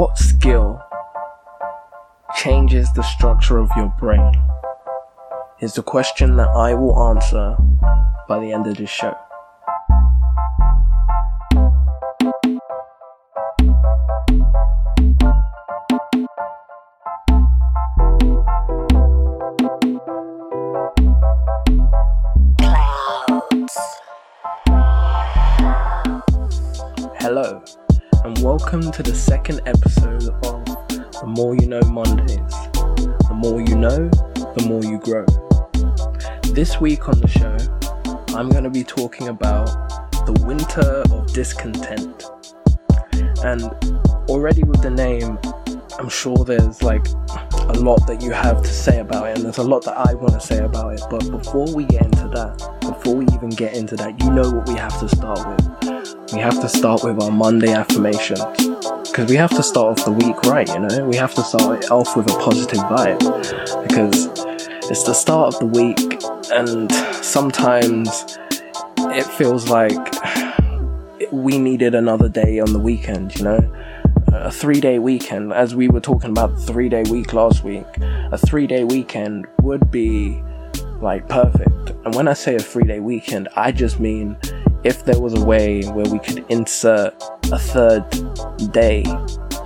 What skill changes the structure of your brain? Is the question that I will answer by the end of this show. Hello, and welcome to the second episode And already with the name, I'm sure there's like a lot that you have to say about it, and there's a lot that I want to say about it. But before we get into that, before we even get into that, you know what we have to start with. We have to start with our Monday affirmations. Because we have to start off the week right, you know? We have to start it off with a positive vibe. Because it's the start of the week, and sometimes it feels like we needed another day on the weekend, you know? A three day weekend, as we were talking about the three day week last week, a three day weekend would be like perfect. And when I say a three day weekend, I just mean if there was a way where we could insert a third day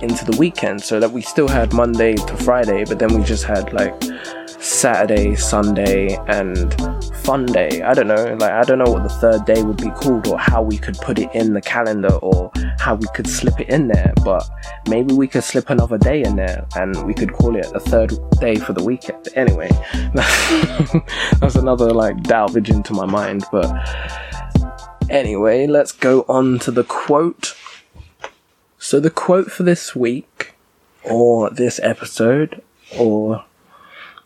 into the weekend so that we still had Monday to Friday, but then we just had like Saturday, Sunday, and fun day. I don't know, like I don't know what the third day would be called or how we could put it in the calendar or how we could slip it in there, but maybe we could slip another day in there and we could call it a third day for the weekend. Anyway, that's another like delvage into my mind, but anyway, let's go on to the quote. So the quote for this week or this episode or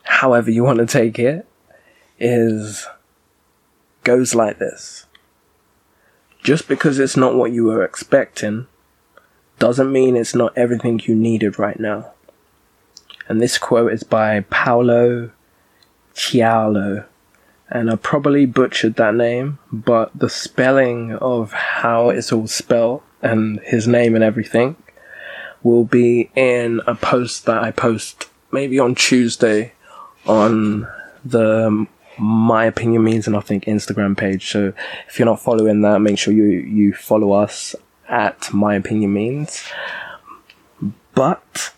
however you want to take it, is goes like this. Just because it's not what you were expecting doesn't mean it's not everything you needed right now. And this quote is by Paulo Coelho. And I probably butchered that name, but the spelling of how it's all spelled and his name and everything will be in a post that I post maybe on Tuesday on the my opinion means and I think Instagram page. So if you're not following that, make sure you you follow us at my opinion means. But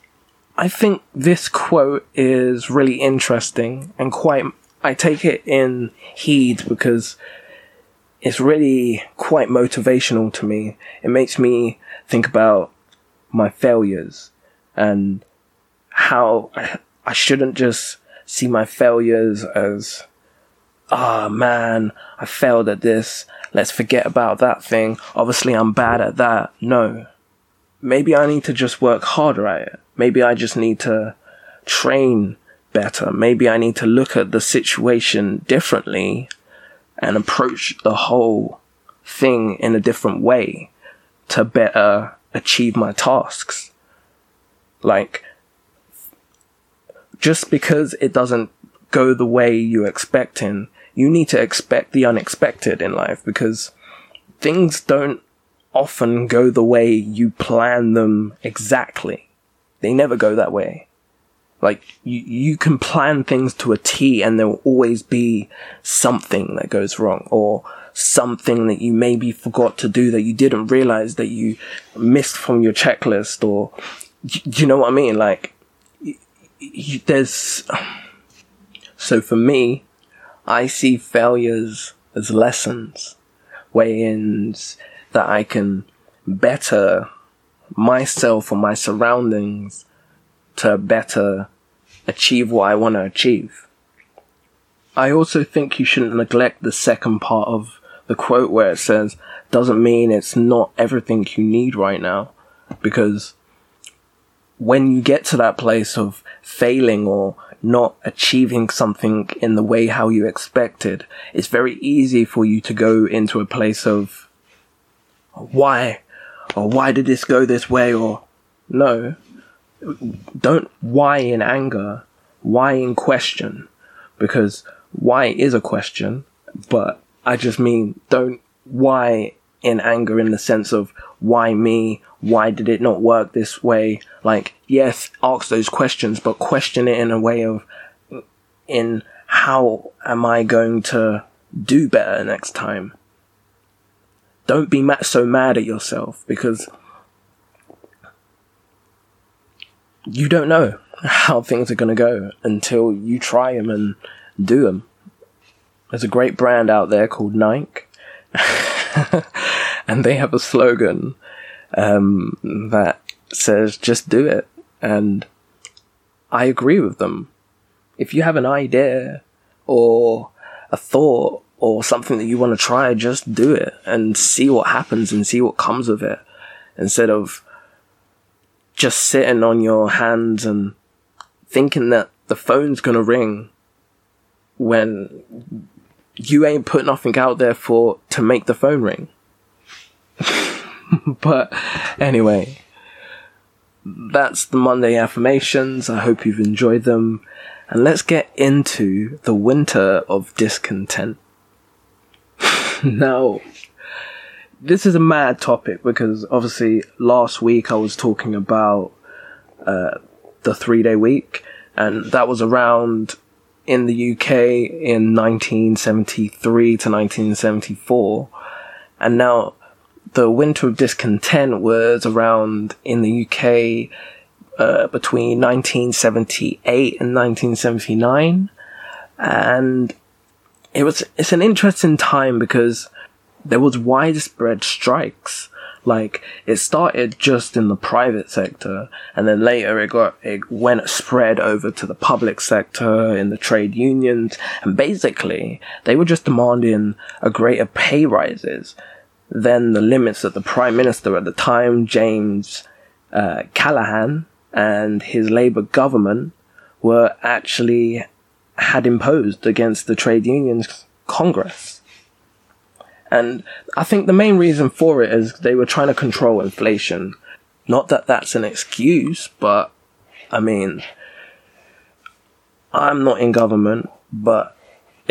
I think this quote is really interesting and quite I take it in heed because it's really quite motivational to me. It makes me think about my failures and how I shouldn't just see my failures as, ah, oh, man, I failed at this. Let's forget about that thing. Obviously, I'm bad at that. No. Maybe I need to just work harder at it. Maybe I just need to train better. Maybe I need to look at the situation differently and approach the whole thing in a different way to better achieve my tasks. Like, just because it doesn't go the way you expect in, you need to expect the unexpected in life because things don't often go the way you plan them exactly. They never go that way. Like, you, you can plan things to a T and there will always be something that goes wrong or something that you maybe forgot to do that you didn't realize that you missed from your checklist or, do you know what I mean? Like, you, there's so for me, I see failures as lessons, way-ins that I can better myself or my surroundings to better achieve what I want to achieve. I also think you shouldn't neglect the second part of the quote where it says, doesn't mean it's not everything you need right now, because when you get to that place of failing or not achieving something in the way how you expected, it's very easy for you to go into a place of oh, why? Or why did this go this way? Or no. Don't why in anger, why in question, because why is a question, but I just mean don't why in anger in the sense of why me? Why did it not work this way? Like, yes, ask those questions, but question it in a way of, in how am I going to do better next time? Don't be so mad at yourself because you don't know how things are going to go until you try them and do them. There's a great brand out there called Nike, and they have a slogan um, that says "just do it," and I agree with them. If you have an idea or a thought or something that you want to try, just do it and see what happens and see what comes of it, instead of just sitting on your hands and thinking that the phone's gonna ring when you ain't put nothing out there for to make the phone ring. but anyway, that's the Monday affirmations. I hope you've enjoyed them. And let's get into the winter of discontent. now, this is a mad topic because obviously last week I was talking about uh, the three day week, and that was around in the UK in 1973 to 1974. And now the winter of discontent was around in the UK uh, between 1978 and 1979. And it was, it's an interesting time because there was widespread strikes. Like it started just in the private sector, and then later it got it went spread over to the public sector in the trade unions, and basically they were just demanding a greater pay rises than the limits that the prime minister at the time, James uh, Callaghan, and his Labour government were actually had imposed against the trade unions Congress. And I think the main reason for it is they were trying to control inflation. Not that that's an excuse, but I mean, I'm not in government, but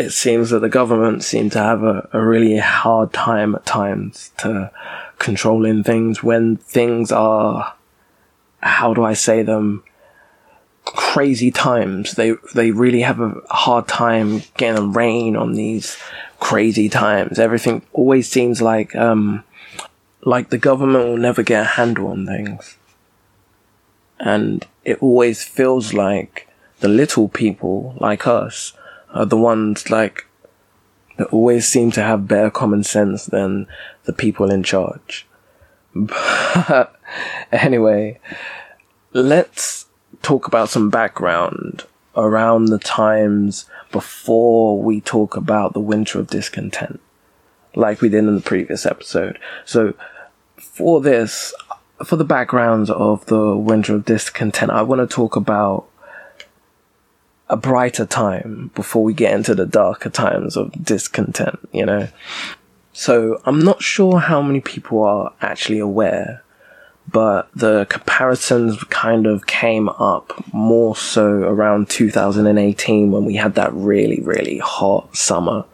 it seems that the government seem to have a, a really hard time at times to controlling things when things are, how do I say them, crazy times. They they really have a hard time getting a rein on these crazy times. Everything always seems like um, like the government will never get a handle on things, and it always feels like the little people like us are the ones like that always seem to have better common sense than the people in charge. But anyway, let's talk about some background around the times before we talk about the winter of discontent, like we did in the previous episode. So, for this, for the backgrounds of the winter of discontent, I want to talk about a brighter time before we get into the darker times of discontent, you know? So, I'm not sure how many people are actually aware but the comparisons kind of came up more so around 2018 when we had that really, really hot summer.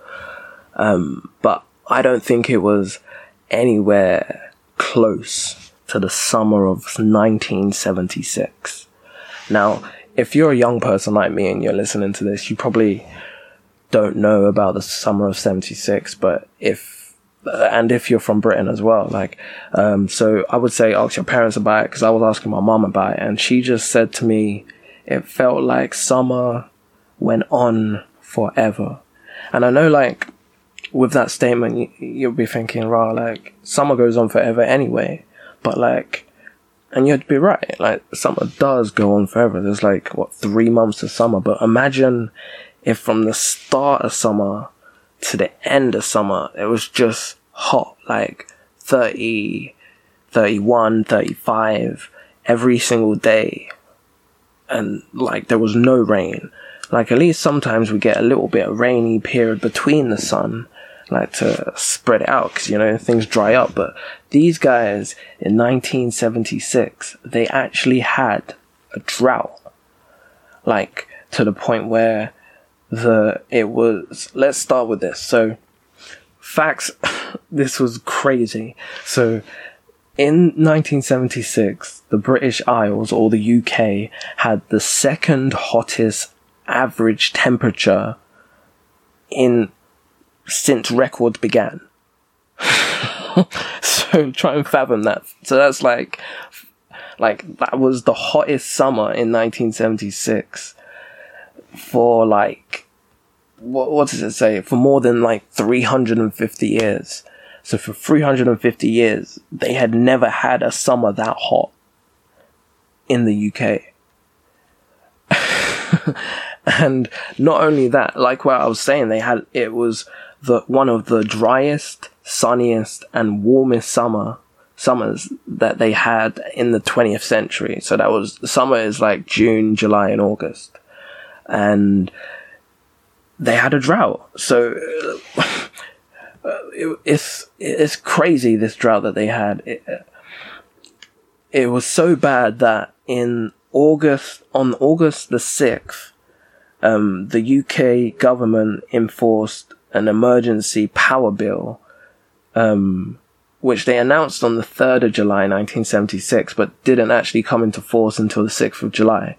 Um, but I don't think it was anywhere close to the summer of 1976. Now, if you're a young person like me and you're listening to this, you probably don't know about the summer of 76, but if and if you're from Britain as well, like, um, so I would say ask your parents about it because I was asking my mom about it, and she just said to me, it felt like summer went on forever. And I know, like, with that statement, you, you'll be thinking, "Right, like summer goes on forever anyway," but like, and you'd be right, like summer does go on forever. There's like what three months of summer, but imagine if from the start of summer to the end of summer, it was just hot, like 30, 31, 35 every single day. And like there was no rain. Like at least sometimes we get a little bit of rainy period between the sun, like to spread it out because you know things dry up. But these guys in 1976, they actually had a drought, like to the point where the it was let's start with this. So facts this was crazy. So in 1976, the British Isles or the UK had the second hottest average temperature in since records began. so try and fathom that. So that's like, like that was the hottest summer in 1976 for like, what, what does it say? For more than like 350 years. So for 350 years, they had never had a summer that hot in the UK. and not only that, like what I was saying, they had, it was the, one of the driest, sunniest, and warmest summer, summers that they had in the 20th century. So that was, summer is like June, July, and August. And they had a drought. So, it, it's it's crazy this drought that they had. It, it was so bad that in August on August the sixth, um, the UK government enforced an emergency power bill, um, which they announced on the third of July, 1976, but didn't actually come into force until the sixth of July.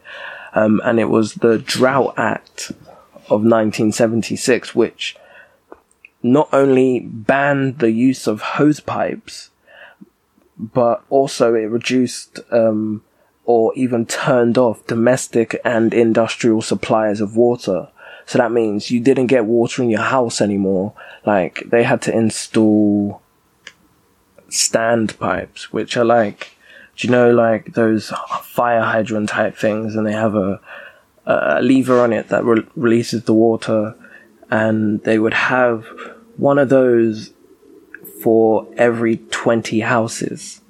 Um, and it was the Drought Act of 1976, which not only banned the use of hose pipes, but also it reduced um, or even turned off domestic and industrial suppliers of water. So that means you didn't get water in your house anymore. Like they had to install stand pipes, which are like, do you know, like those fire hydrant type things, and they have a, a lever on it that re- releases the water and they would have one of those for every 20 houses.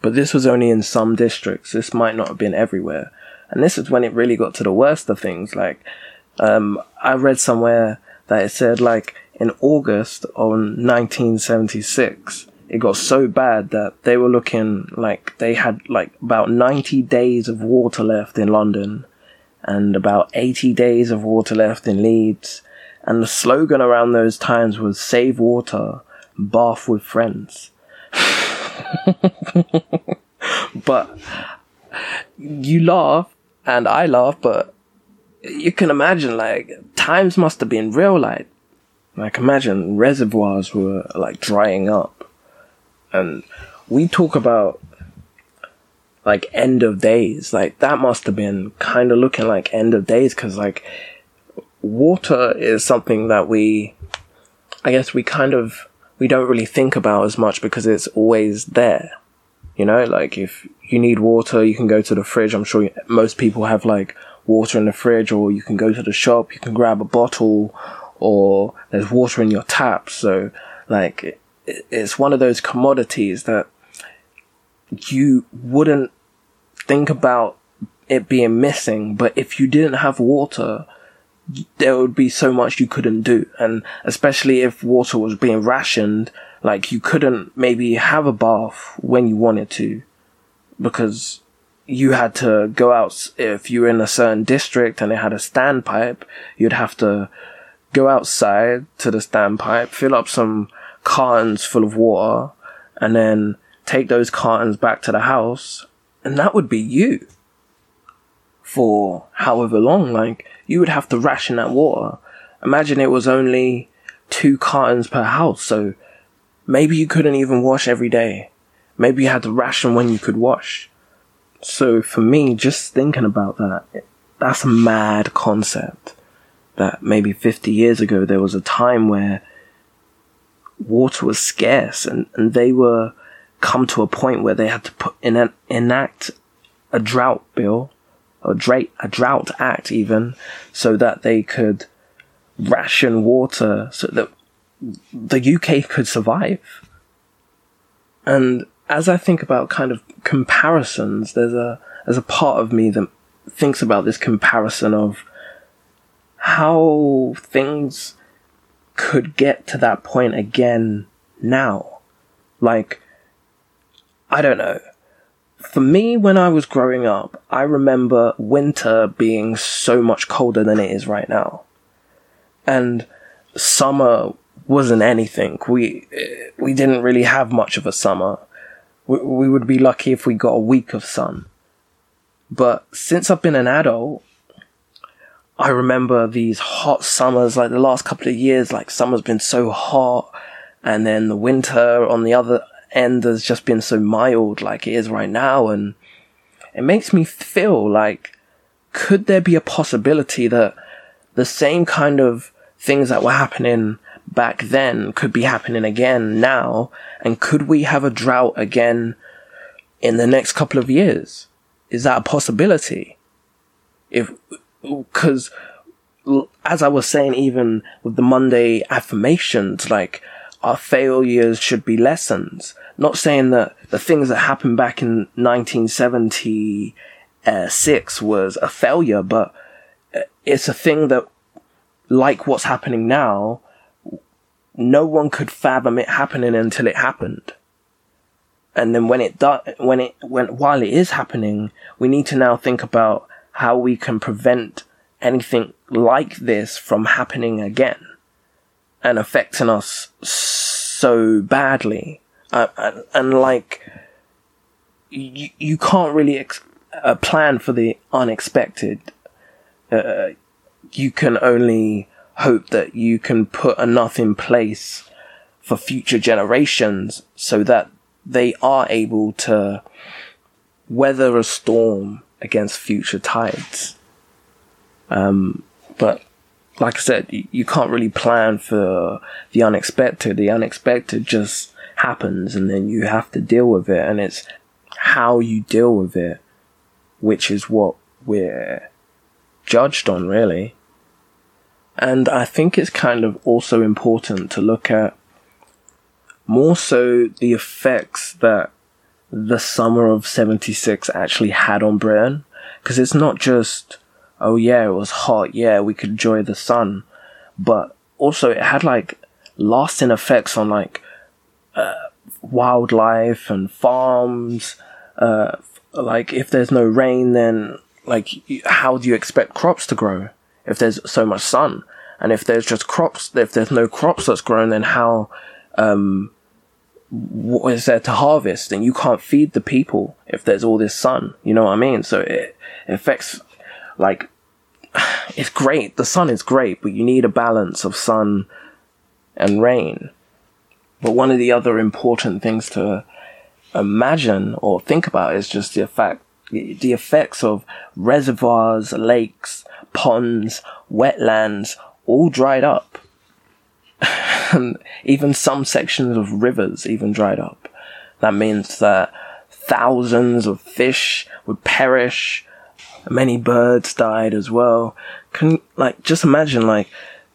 But this was only in some districts. This might not have been everywhere. And this is when it really got to the worst of things. Like, um, I read somewhere that it said, like, in August of 1976, it got so bad that they were looking like they had like about 90 days of water left in London and about 80 days of water left in Leeds and the slogan around those times was save water, bath with friends. but you laugh and I laugh, but you can imagine like times must have been real like like imagine reservoirs were like drying up and we talk about like end of days like that must have been kind of looking like end of days because like water is something that we, I guess we kind of, we don't really think about as much because it's always there. You know, like if you need water, you can go to the fridge. I'm sure most people have like water in the fridge or you can go to the shop, you can grab a bottle or there's water in your tap. So like it's one of those commodities that you wouldn't think about it being missing, but if you didn't have water, there would be so much you couldn't do. And especially if water was being rationed, like you couldn't maybe have a bath when you wanted to because you had to go out if you were in a certain district and it had a standpipe, you'd have to go outside to the standpipe, fill up some cartons full of water, and then take those cartons back to the house, and that would be you for however long. Like, you would have to ration that water. Imagine it was only two cartons per house, so maybe you couldn't even wash every day. Maybe you had to ration when you could wash. So for me, just thinking about that, that's a mad concept. That maybe 50 years ago there was a time where water was scarce and, and they were come to a point where they had to put in an, enact a drought bill a, dra- a drought act even, so that they could ration water so that the UK could survive. And as I think about kind of comparisons, there's a there's a part of me that thinks about this comparison of how things could get to that point again now. Like, I don't know for me, when I was growing up, I remember winter being so much colder than it is right now. And summer wasn't anything. We, we didn't really have much of a summer. We, would be lucky if we got a week of sun. But since I've been an adult, I remember these hot summers, like the last couple of years, like summer's been so hot, and then the winter on the other end has just been so mild, like it is right now, and it makes me feel like could there be a possibility that the same kind of things that were happening back then could be happening again now, and could we have a drought again in the next couple of years? Is that a possibility? If because as I was saying, even with the Monday affirmations, like our failures should be lessons. Not saying that the things that happened back in 1976 was a failure, but uh, it's a thing that, like what's happening now, no one could fathom it happening until it happened. And then when it does, when it, when, while it is happening, we need to now think about how we can prevent anything like this from happening again and affecting us so badly. Uh, and, and, like, you, you can't really ex- uh, plan for the unexpected. Uh, you can only hope that you can put enough in place for future generations so that they are able to weather a storm against future tides. Um, but like I said, you, you can't really plan for the unexpected. The unexpected just happens and then you have to deal with it. And it's how you deal with it, which is what we're judged on, really. And I think it's kind of also important to look at more so the effects that the summer of 76 actually had on Britain. Because it's not just, oh yeah, it was hot, yeah, we could enjoy the sun. But also it had like lasting effects on like uh, wildlife and farms. Uh, like if there's no rain, then like how do you expect crops to grow if there's so much sun? And if there's just crops, if there's no crops that's grown, then how um, what is there to harvest? And you can't feed the people if there's all this sun. You know what i mean? So it, affects like it's great. The sun is great but you need a balance of sun and rain. But one of the other important things to imagine or think about is just the effect the effects of reservoirs lakes ponds wetlands all dried up and um, even some sections of rivers even dried up. That means that thousands of fish would perish. Many birds died as well. Can like just imagine like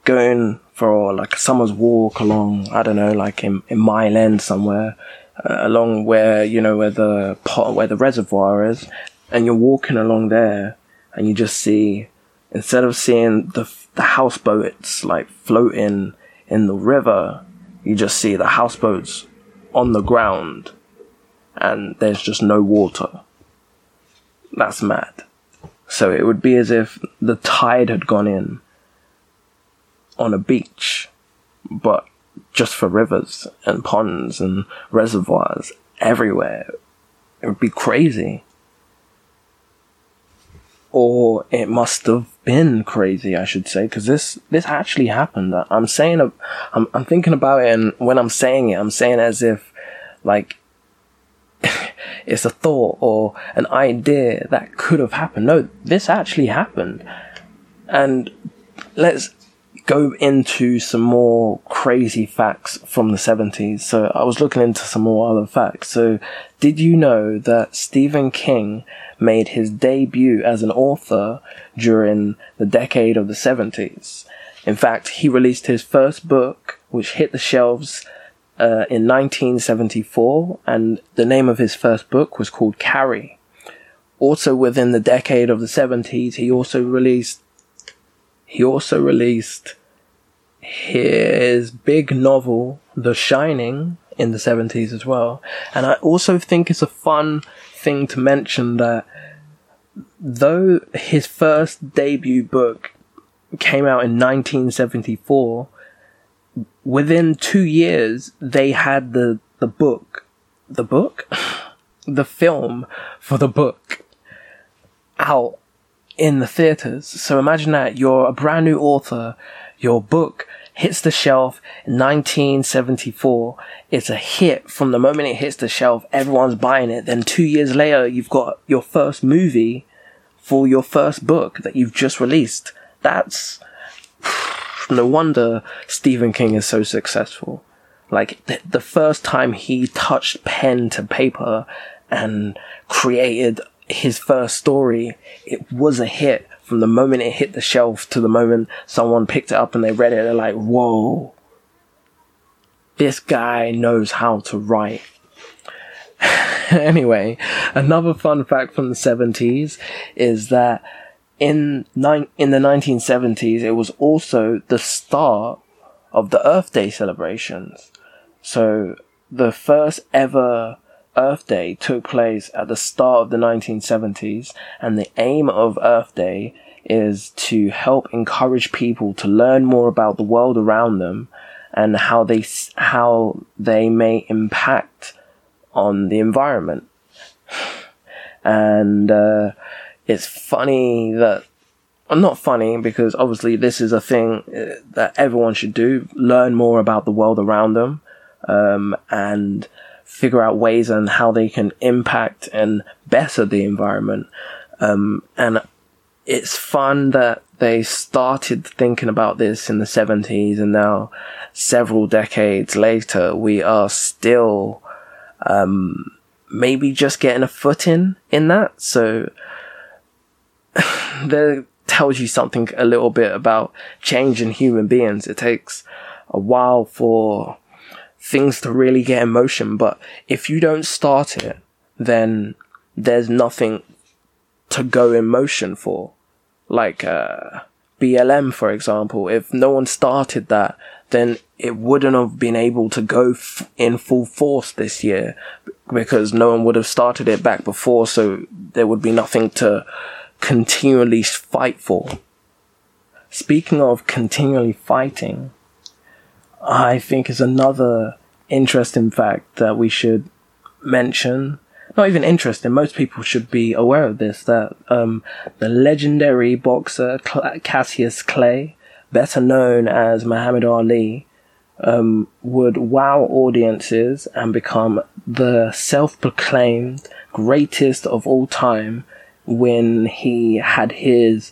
going for like a summer's walk along I don't know like in in Mile End somewhere Uh, along where you know where the pot where the reservoir is, and you're walking along there and you just see instead of seeing the the houseboats like floating in the river, you just see the houseboats on the ground and there's just no water. That's mad. So it would be as if the tide had gone in on a beach, but just for rivers and ponds and reservoirs everywhere. It would be crazy or it must have been crazy, I should say, because this this actually happened. I'm saying, I'm I'm thinking about it, and when I'm saying it, I'm saying as if like it's a thought or an idea that could have happened. No, this actually happened, and let's go into some more crazy facts from the 70s. So I was looking into some more other facts. So did you know that Stephen King made his debut as an author during the decade of the 70s? In fact, he released his first book, which hit the shelves uh, in 1974, and the name of his first book was called Carrie. Also within the decade of the 70s, he also released he also released his big novel, The Shining, in the 70s as well. And I also think it's a fun thing to mention that though his first debut book came out in 1974, within two years they had the, the book, the book? the film for the book out in the theaters. So imagine that you're a brand new author, your book hits the shelf in 1974. It's a hit from the moment it hits the shelf. Everyone's buying it. Then two years later, you've got your first movie for your first book that you've just released. That's no wonder Stephen King is so successful. Like the, the first time he touched pen to paper and created his first story, it was a hit from the moment it hit the shelf to the moment someone picked it up and they read it. They're like, whoa, this guy knows how to write. anyway, another fun fact from the 70s is that in nine, in the 1970s, it was also the start of the Earth Day celebrations. So the first ever Earth Day took place at the start of the 1970s, and the aim of Earth Day is to help encourage people to learn more about the world around them and how they how they may impact on the environment. And uh, it's funny that well, not funny because obviously this is a thing uh, that everyone should do: learn more about the world around them, um, and figure out ways on how they can impact and better the environment. Um, and it's fun that they started thinking about this in the 70s and now several decades later we are still um, maybe just getting a foot in in that so that tells you something a little bit about change in human beings it takes a while for things to really get in motion. But if you don't start it, then there's nothing to go in motion for. Like, uh, BLM, for example, if no one started that, then it wouldn't have been able to go f- in full force this year because no one would have started it back before. So there would be nothing to continually fight for. Speaking of continually fighting, I think is another interesting fact that we should mention. Not even interesting. Most people should be aware of this. That um, the legendary boxer Cassius Clay, better known as Muhammad Ali, um, would wow audiences and become the self-proclaimed greatest of all time when he had his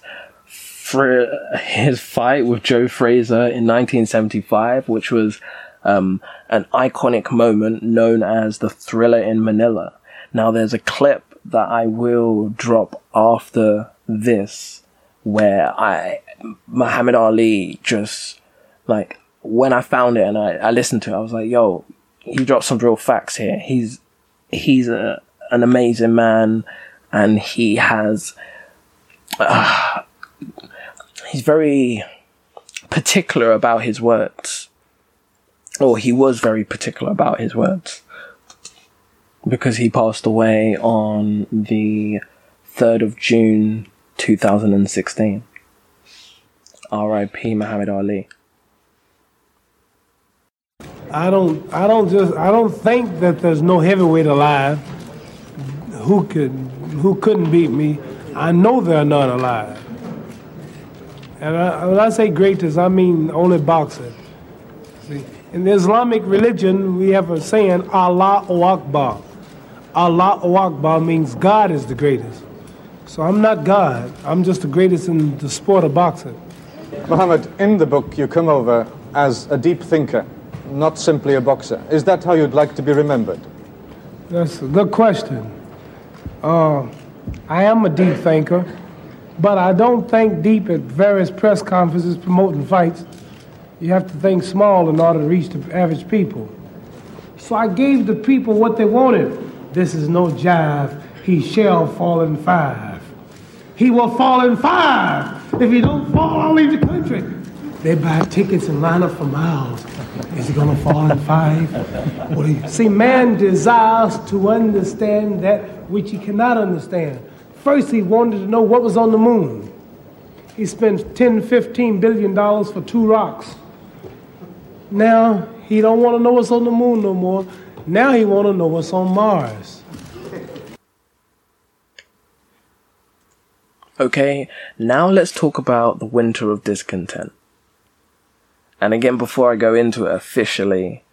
for his fight with Joe Frazier in 1975, which was um, an iconic moment known as the Thrilla in Manila. Now, there's a clip that I will drop after this where I, Muhammad Ali just, like, when I found it and I, I listened to it, I was like, yo, he dropped some real facts here. He's, he's a, an amazing man and he has, uh, he's very particular about his words. Or he was very particular about his words. Because he passed away on the 3rd of June 2016. R.I.P. Muhammad Ali. I don't I don't just I don't think that there's no heavyweight alive who could who couldn't beat me. I know there are none alive. And I, when I say greatest, I mean only boxing. See, in the Islamic religion, we have a saying, Allah Akbar. Allah Akbar means God is the greatest. So I'm not God. I'm just the greatest in the sport of boxing. Muhammad, in the book, you come over as a deep thinker, not simply a boxer. Is that how you'd like to be remembered? That's a good question. Uh, I am a deep thinker. But I don't think deep at various press conferences promoting fights. You have to think small in order to reach the average people. So I gave the people what they wanted. This is no jive. He shall fall in five. He will fall in five. If he don't fall, I'll leave the country. They buy tickets and line up for miles. Is he gonna fall in five? See, man desires to understand that which he cannot understand. First, he wanted to know what was on the moon. He spent 10, 15 billion dollars for two rocks. Now he don't want to know what's on the moon no more. Now he want to know what's on Mars. Okay, now let's talk about the winter of discontent. And again, before I go into it officially,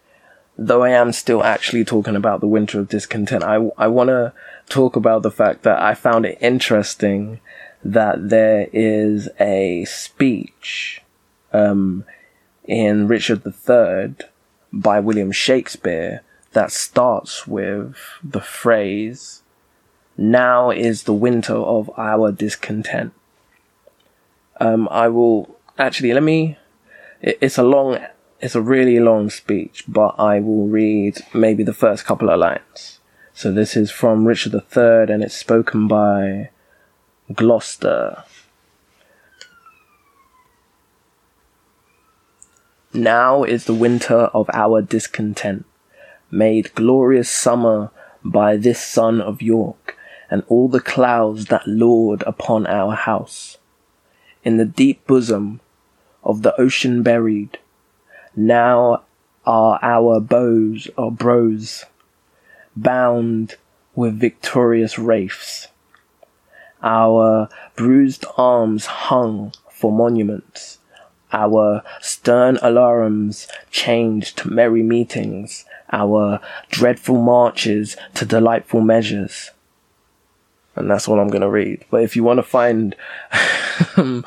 though I am still actually talking about the winter of discontent, I, I want to talk about the fact that I found it interesting that there is a speech um, in Richard III by William Shakespeare that starts with the phrase, Now is the winter of our discontent. Um, I will actually, let me, it, it's a long, it's a really long speech, but I will read maybe the first couple of lines. So this is from Richard III and it's spoken by Gloucester. Now is the winter of our discontent, made glorious summer by this son of York, and all the clouds that lord upon our house. In the deep bosom of the ocean buried, now are our bows or bros, bound with victorious wraiths our bruised arms hung for monuments, our stern alarums changed to merry meetings, our dreadful marches to delightful measures. And that's all I'm going to read. But if you want to find um,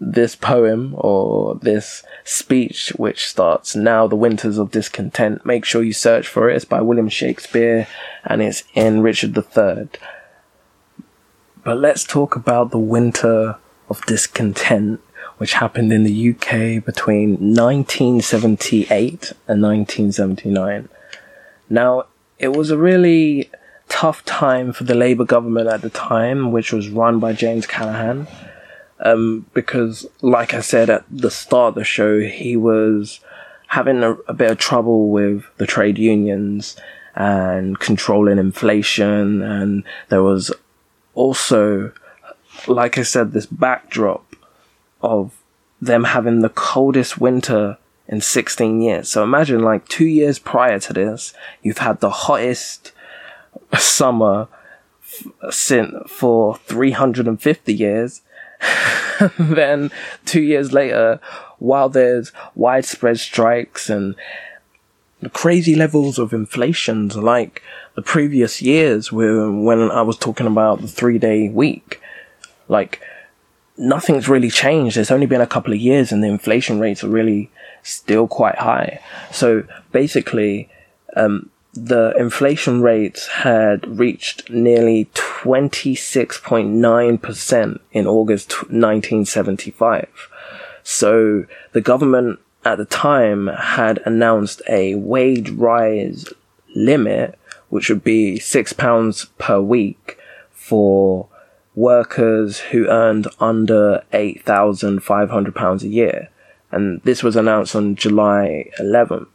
this poem or this speech, which starts now the winters of discontent, make sure you search for it. It's by William Shakespeare and it's in Richard III. But let's talk about the winter of discontent, which happened in the UK between 1978 and 1979. Now, it was a really tough time for the Labour government at the time, which was run by James Callaghan. Um, because, like I said at the start of the show, he was having a, a bit of trouble with the trade unions and controlling inflation, and there was also, like I said, this backdrop of them having the coldest winter in 16 years. So imagine like two years prior to this, you've had the hottest summer since for 350 years. then two years later, while there's widespread strikes and crazy levels of inflation like the previous years when, when I was talking about the three day week. Like, nothing's really changed. It's only been a couple of years and the inflation rates are really still quite high. So basically, um, the inflation rates had reached nearly 26.9% in August 1975. So the government at the time had announced a wage rise limit which would be six pounds per week for workers who earned under eight thousand five hundred pounds a year, and this was announced on July 11th.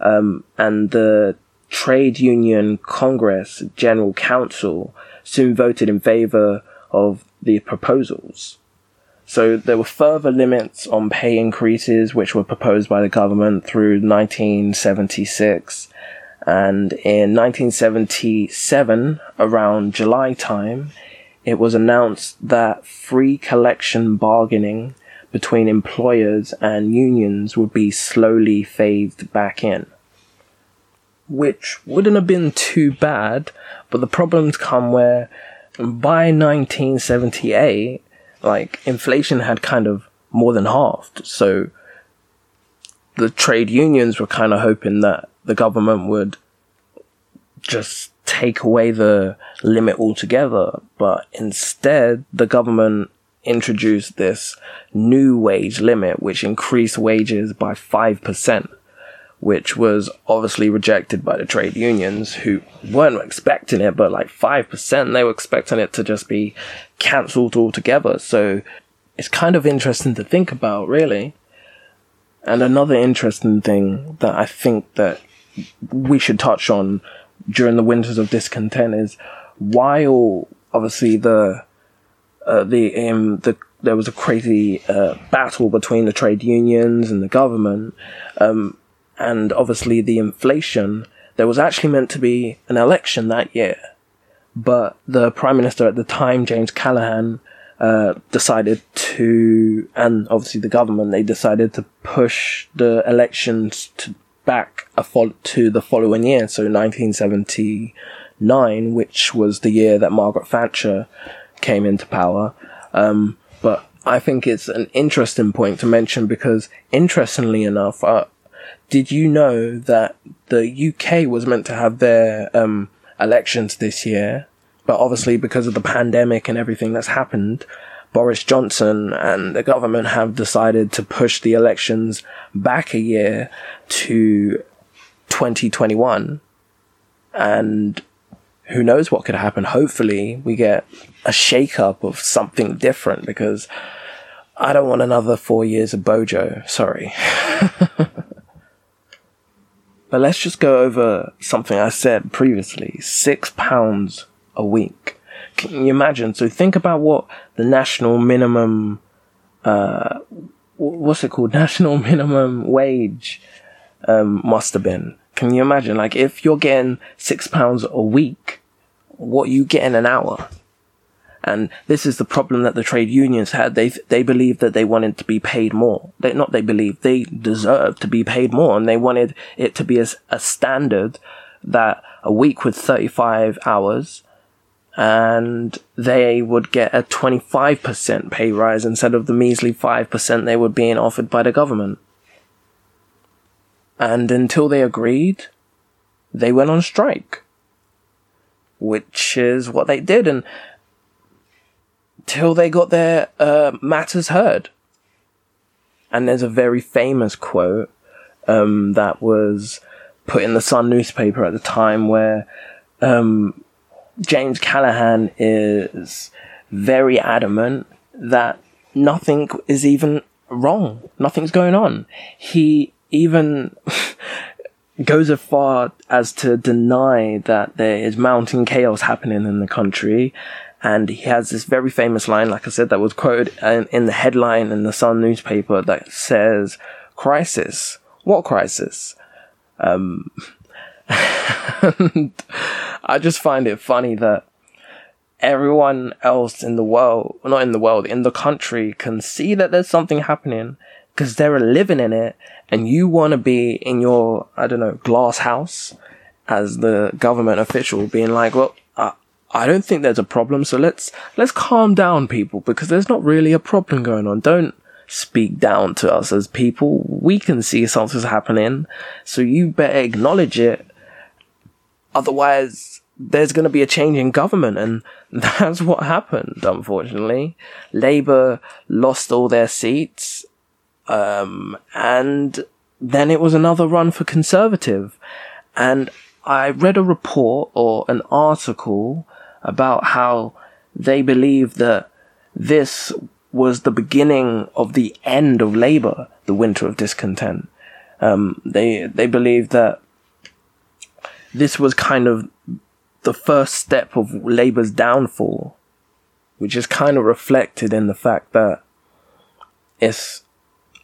Um, and the Trade Union Congress General Council soon voted in favour of the proposals. So there were further limits on pay increases, which were proposed by the government through 1976 and in 1977, around July time, it was announced that free collective bargaining between employers and unions would be slowly phased back in. Which wouldn't have been too bad, but the problems come where by 1978, like inflation had kind of more than halved. So the trade unions were kind of hoping that the government would just take away the limit altogether, but instead the government introduced this new wage limit, which increased wages by 5%, which was obviously rejected by the trade unions who weren't expecting it, but like 5%, they were expecting it to just be cancelled altogether. So it's kind of interesting to think about, really. And another interesting thing that I think that we should touch on during the winters of discontent is while obviously the uh, the um, the there was a crazy uh, battle between the trade unions and the government, um, and obviously the inflation. There was actually meant to be an election that year, but the prime minister at the time, James Callaghan, uh, decided to, and obviously the government, they decided to push the elections to back a fo- to the following year, so 1979, which was the year that Margaret Thatcher came into power. Um, but I think it's an interesting point to mention because, interestingly enough, uh, did you know that the UK was meant to have their um, elections this year, but obviously because of the pandemic and everything that's happened, Boris Johnson and the government have decided to push the elections back a year to 2021. And who knows what could happen? Hopefully, we get a shake-up of something different because I don't want another four years of Bojo. Sorry. but let's just go over something I said previously six pounds a week. Can you imagine? So think about what the national minimum, uh, what's it called? National minimum wage, um, must have been. Can you imagine? Like if you're getting six pounds a week, what you get in an hour? And this is the problem that the trade unions had. They, they believed that they wanted to be paid more. They, not they believed, they deserved to be paid more and they wanted it to be as a standard that a week with 35 hours and they would get a 25% pay rise instead of the measly 5% they were being offered by the government. And until they agreed, they went on strike. Which is what they did, and till they got their uh, matters heard. And there's a very famous quote um, that was put in the Sun newspaper at the time where um, James Callaghan is very adamant that nothing is even wrong. Nothing's going on. He even goes as far as to deny that there is mounting chaos happening in the country. And he has this very famous line, like I said, that was quoted in the headline in the Sun newspaper that says, crisis. What crisis? Um, I just find it funny that everyone else in the world, not in the world, in the country can see that there's something happening because they're living in it and you want to be in your, I don't know, glass house as the government official being like, well, I don't think there's a problem. So let's, let's calm down people because there's not really a problem going on. Don't speak down to us as people. We can see something's happening. So you better acknowledge it Otherwise, there's going to be a change in government, and that's what happened, unfortunately. Labour lost all their seats, um, and then it was another run for Conservative. And I read a report or an article about how they believe that this was the beginning of the end of Labour, the winter of discontent. Um, they they believe that this was kind of the first step of Labour's downfall, which is kind of reflected in the fact that it's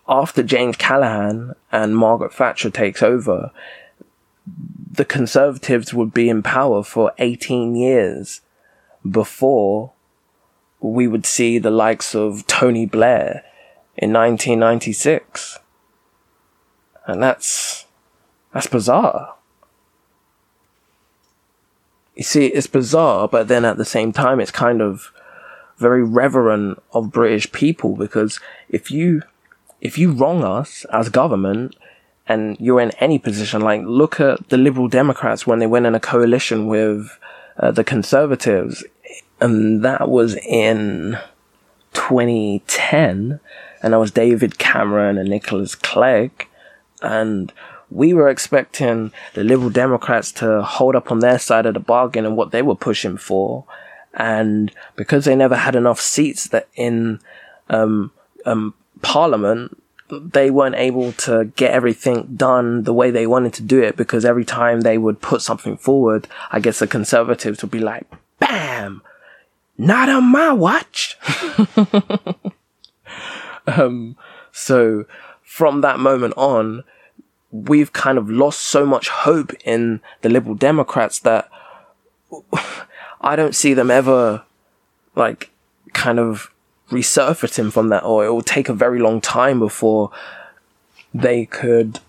after James Callaghan and Margaret Thatcher takes over, the Conservatives would be in power for 18 years before we would see the likes of Tony Blair in 1996. And that's, that's bizarre you see, it's bizarre, but then at the same time, it's kind of very reverent of British people because if you, if you wrong us as government and you're in any position, like look at the Liberal Democrats when they went in a coalition with uh, the Conservatives, and that was in 2010, and that was David Cameron and Nicholas Clegg, and we were expecting the Liberal Democrats to hold up on their side of the bargain and what they were pushing for. And because they never had enough seats that in, um, um, parliament, they weren't able to get everything done the way they wanted to do it because every time they would put something forward, I guess the conservatives would be like, bam, not on my watch. um, so from that moment on, we've kind of lost so much hope in the Liberal Democrats that I don't see them ever like kind of resurfacing from that, or it will take a very long time before they could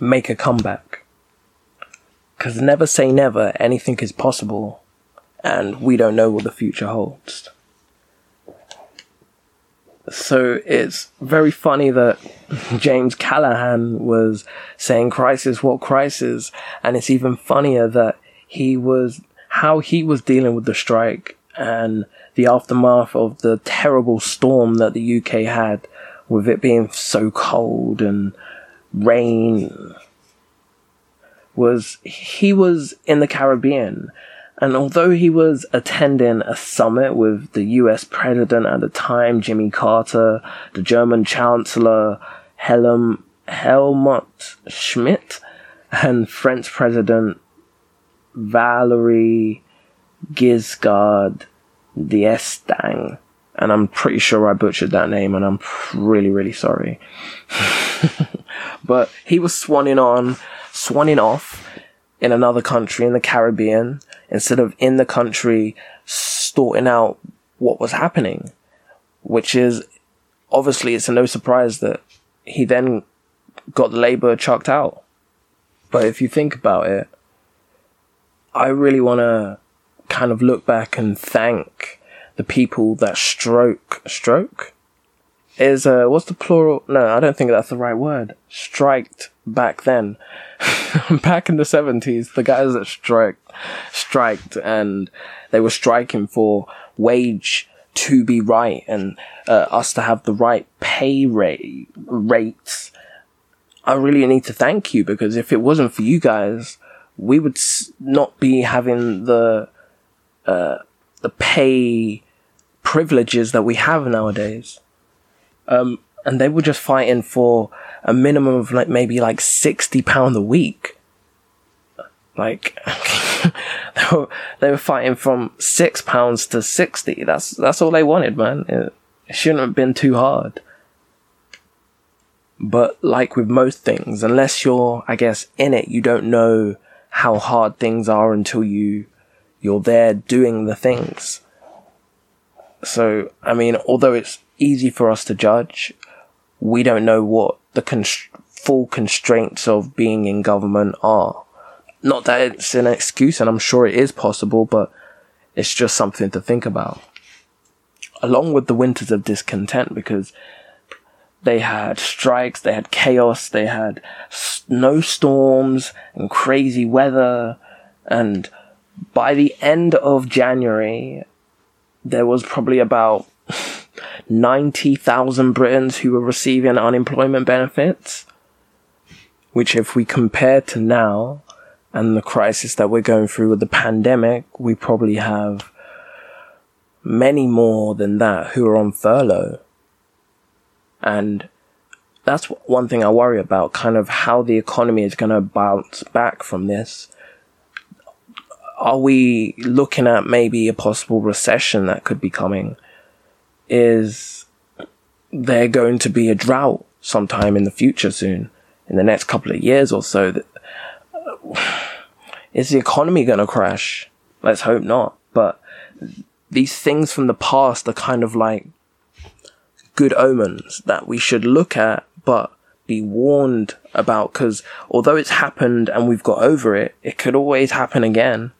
make a comeback. Because never say never, anything is possible, and we don't know what the future holds. So it's very funny that James Callaghan was saying crisis, what crisis? And it's even funnier that he was, how he was dealing with the strike and the aftermath of the terrible storm that the UK had with it being so cold and rain was he was in the Caribbean and although he was attending a summit with the US president at the time, Jimmy Carter, the German chancellor, Helm, Helmut Schmidt, and French president Valery Giscard d'Estaing, and I'm pretty sure I butchered that name, and I'm really, really sorry. but he was swanning on, swanning off in another country in the Caribbean instead of in the country sorting out what was happening, which is obviously it's a no surprise that he then got the Labour chucked out. But if you think about it, I really want to kind of look back and thank the people that stroke stroke is uh what's the plural? No i don't think that's the right word. Striked back then. Back in the 70s the guys that striked striked and they were striking for wage to be right and uh, us to have the right pay rate rates. I really need to thank you because if it wasn't for you guys we would not be having the uh, the pay privileges that we have nowadays. Um, and they were just fighting for a minimum of like maybe like sixty pound a week. Like they were they were fighting from six pounds to sixty. That's that's all they wanted, man. It, it shouldn't have been too hard. But like with most things, unless you're, I guess, in it, you don't know how hard things are until you you're there doing the things. So, I mean, although it's easy for us to judge, we don't know what the const- full constraints of being in government are. Not that it's an excuse, and I'm sure it is possible, but it's just something to think about. Along with the winters of discontent, because they had strikes, they had chaos, they had snowstorms and crazy weather, and by the end of January, there was probably about 90,000 Britons who were receiving unemployment benefits. Which, if we compare to now and the crisis that we're going through with the pandemic, we probably have many more than that who are on furlough. And that's one thing I worry about, kind of how the economy is going to bounce back from this are we looking at maybe a possible recession that could be coming? Is there going to be a drought sometime in the future soon, in the next couple of years or so? Is the economy going to crash? Let's hope not. But these things from the past are kind of like good omens that we should look at, but be warned about because although it's happened and we've got over it, it could always happen again.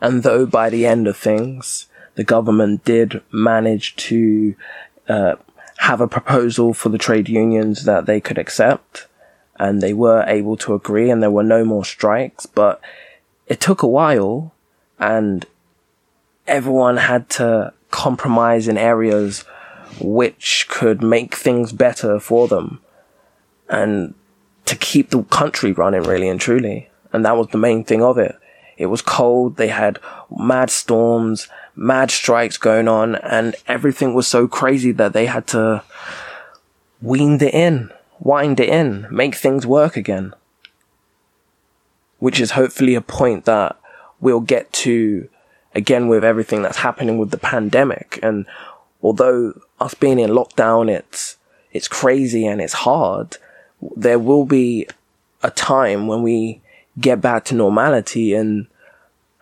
And though by the end of things, the government did manage to uh, have a proposal for the trade unions that they could accept, and they were able to agree, and there were no more strikes, but it took a while, and everyone had to compromise in areas which could make things better for them and to keep the country running really and truly. And that was the main thing of it. It was cold. They had mad storms, mad strikes going on, and everything was so crazy that they had to wean it in, wind it in, make things work again. Which is hopefully a point that we'll get to again with everything that's happening with the pandemic. And although us being in lockdown, it's, it's crazy and it's hard, there will be a time when we get back to normality and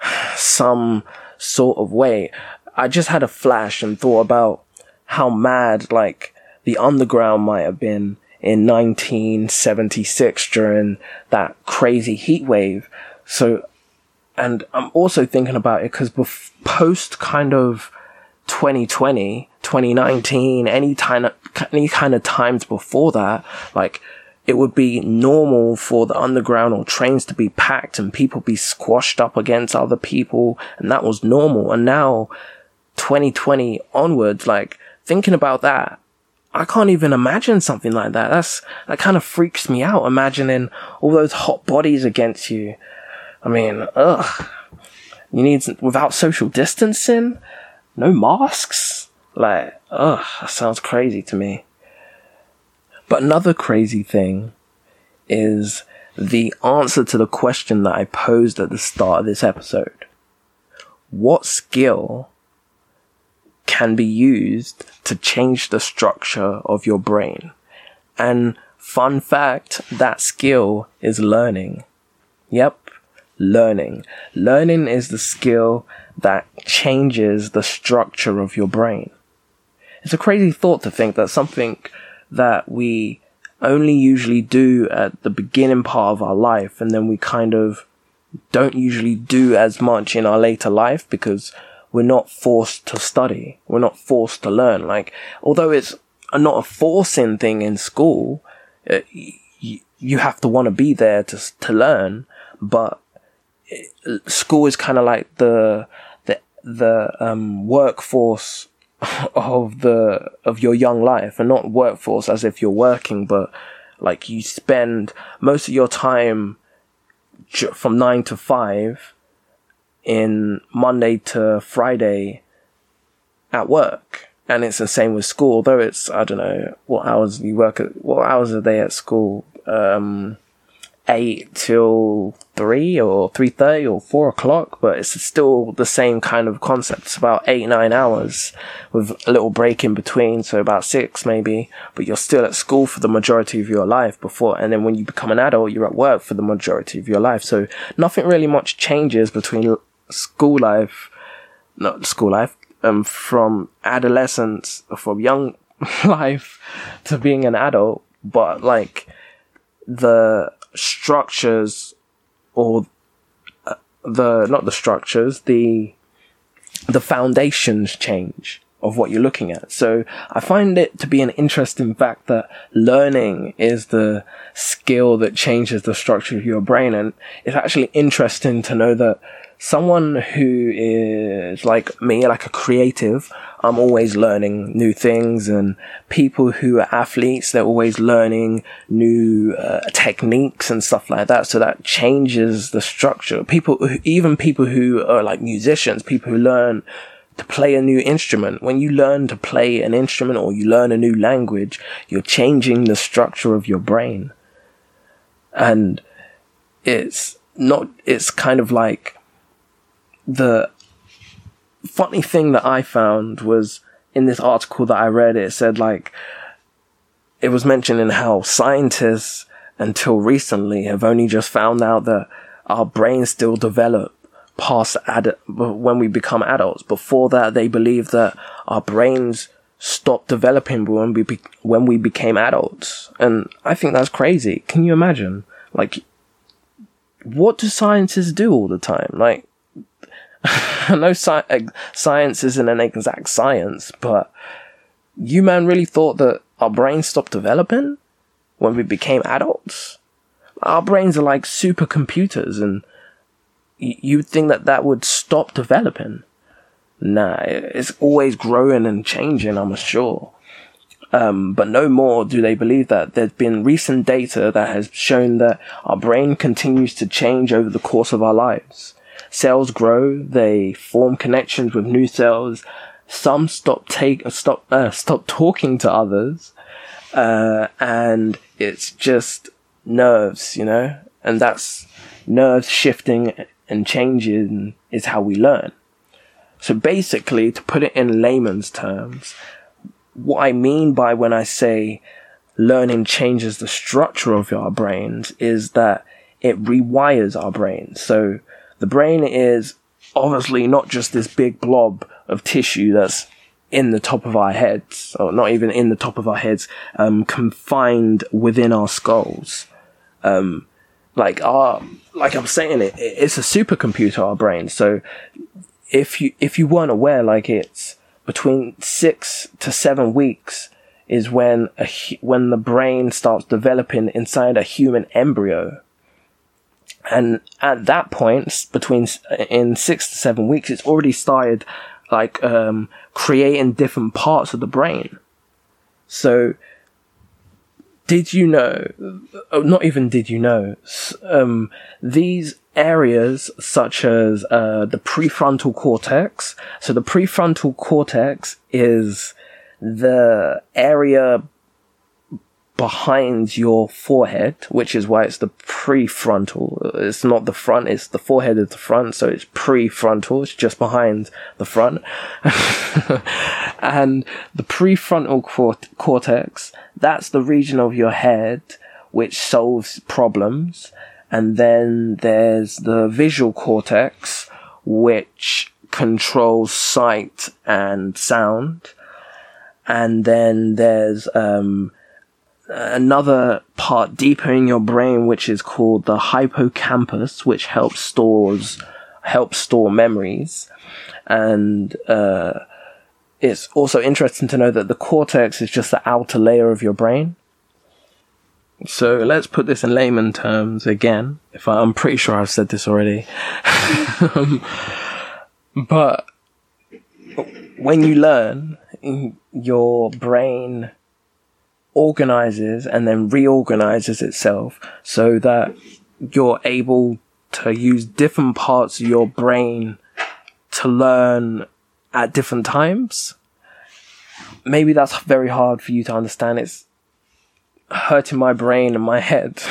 some sort of way. I just had a flash and thought about how mad like the underground might have been in 1976 during that crazy heat wave. So, and I'm also thinking about it because bef- post kind of 2020, 2019, any of, any kind of times before that, like, it would be normal for the underground or trains to be packed and people be squashed up against other people. And that was normal. And now 2020 onwards, like thinking about that, I can't even imagine something like that. That's, that kind of freaks me out imagining all those hot bodies against you. I mean, ugh. You need, without social distancing, no masks. Like, ugh, that sounds crazy to me. But another crazy thing is the answer to the question that I posed at the start of this episode. What skill can be used to change the structure of your brain. And fun fact, that skill is learning. Yep, learning. Learning is the skill that changes the structure of your brain. It's a crazy thought to think that something that we only usually do at the beginning part of our life and then we kind of don't usually do as much in our later life because we're not forced to study. We're not forced to learn. Like, although it's not a forcing thing in school, uh, y- you have to want to be there to to learn. But it, school is kind of like the the the um, workforce of the of your young life, and not workforce as if you're working, but like you spend most of your time from nine to five in Monday to Friday at work. And it's the same with school, though it's, I don't know, what hours you work at, what hours are they at school? Um, eight till three or three thirty or four o'clock, but it's still the same kind of concept. It's about eight nine hours with a little break in between, so about six maybe. But you're still at school for the majority of your life before, and then when you become an adult, you're at work for the majority of your life. So nothing really much changes between school life, not school life, um, from adolescence, from young life to being an adult, but like the structures or uh, the, not the structures, the, the foundations change of what you're looking at. So I find it to be an interesting fact that learning is the skill that changes the structure of your brain. And it's actually interesting to know that someone who is like me, like a creative, I'm always learning new things and people who are athletes, they're always learning new uh, techniques and stuff like that. So that changes the structure. People, even people who are like musicians, people who learn to play a new instrument. When you learn to play an instrument or you learn a new language, you're changing the structure of your brain. And it's not, it's kind of like, the funny thing that I found was in this article that I read, it said like, it was mentioning how scientists until recently have only just found out that our brains still develop past ad- when we become adults. Before that, they believed that our brains stopped developing when we be- when we became adults, and I think that's crazy. Can you imagine? Like, what do scientists do all the time? Like, I know sci- science isn't an exact science, but you man really thought that our brains stopped developing when we became adults? Our brains are like supercomputers, and y- you'd think that that would stop developing. Nah, it's always growing and changing, I'm sure. Um, but no more do they believe that. There's been recent data that has shown that our brain continues to change over the course of our lives cells grow, they form connections with new cells. Some stop take stop uh, stop talking to others, uh, and it's just nerves, you know, and that's nerves shifting and changing is how we learn. So basically, to put it in layman's terms, what I mean by when I say learning changes the structure of our brains is that it rewires our brains. So the brain is obviously not just this big blob of tissue that's in the top of our heads, or not even in the top of our heads, um, confined within our skulls. Um, like our, like I'm saying, it, it's a supercomputer, our brain. So if you, if you weren't aware, like it's between six to seven weeks is when a, when the brain starts developing inside a human embryo. And at that point, between in six to seven weeks, it's already started like um, creating different parts of the brain. So, did you know? Oh, not even did you know? Um, these areas, such as uh, the prefrontal cortex. So the prefrontal cortex is the area behind your forehead, which is why it's the prefrontal. It's not the front, it's the forehead is the front, so it's prefrontal, it's just behind the front. and the prefrontal cort- cortex, that's the region of your head which solves problems. And then there's the visual cortex, which controls sight and sound. And then there's, um, another part deeper in your brain, which is called the hippocampus, which helps stores helps store memories, and uh, it's also interesting to know that the cortex is just the outer layer of your brain. So let's put this in layman terms again. If I, am pretty sure I've said this already, um, but when you learn, your brain organizes and then reorganizes itself so that you're able to use different parts of your brain to learn at different times. Maybe that's very hard for you to understand. It's hurting my brain and my head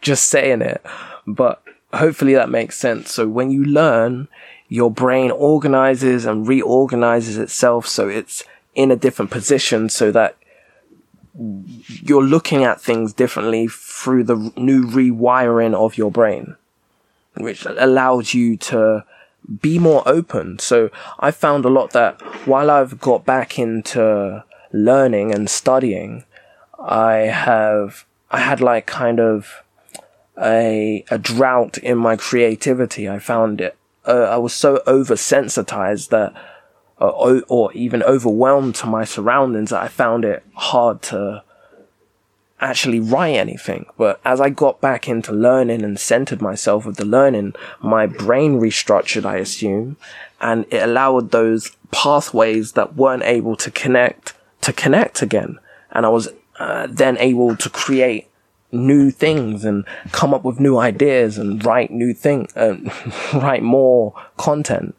just saying it, but hopefully that makes sense. So when you learn, your brain organizes and reorganizes itself so it's in a different position so that you're looking at things differently through the new rewiring of your brain, which allows you to be more open. So I found a lot that while I've got back into learning and studying, I have, I had like kind of a, a drought in my creativity. I found it, uh, I was so oversensitized that or, or even overwhelmed to my surroundings that I found it hard to actually write anything. But as I got back into learning and centered myself with the learning, my brain restructured, I assume, and it allowed those pathways that weren't able to connect to connect again. And I was uh, then able to create new things and come up with new ideas and write new things, uh, write more content.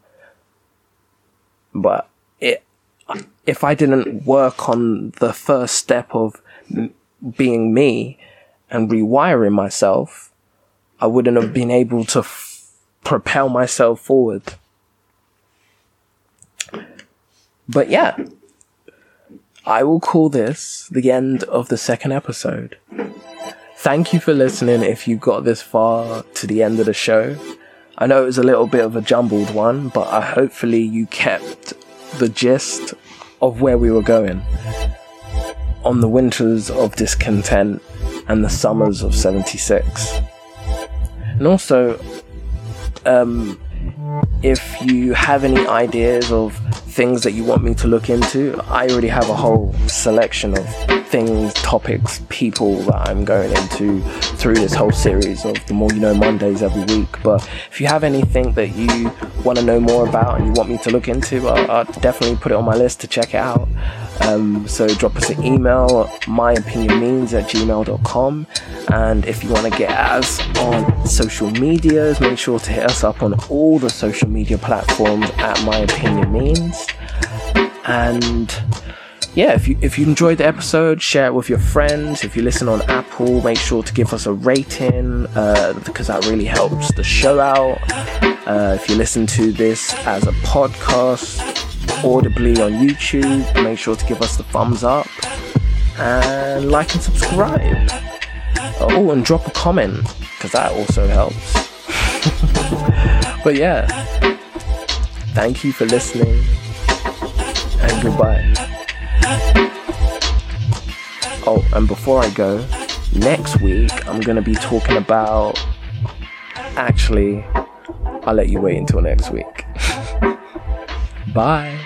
But it, if I didn't work on the first step of being me and rewiring myself, I wouldn't have been able to f- propel myself forward. But yeah, I will call this the end of the second episode. Thank you for listening if you got this far to the end of the show. I know it was a little bit of a jumbled one, but I hopefully you kept the gist of where we were going on the winters of discontent and the summers of 76. And also, um, if you have any ideas of things that you want me to look into, I already have a whole selection of things, topics, people that I'm going into through this whole series of the More You Know Mondays every week. But if you have anything that you want to know more about and you want me to look into, I'll, I'll definitely put it on my list to check it out. Um, so drop us an email, myopinionmeans at gmail.com. And if you want to get us on social medias, make sure to hit us up on all the social media platforms at My Opinion Means. And yeah, if you if you enjoyed the episode, share it with your friends. If you listen on Apple, make sure to give us a rating uh, because that really helps the show out. Uh, if you listen to this as a podcast, audibly on YouTube, make sure to give us the thumbs up and like and subscribe. Oh, and drop a comment because that also helps. but yeah, Thank you for listening and goodbye. Oh, and before I go, next week I'm going to be talking about. Actually, I'll let you wait until next week. Bye.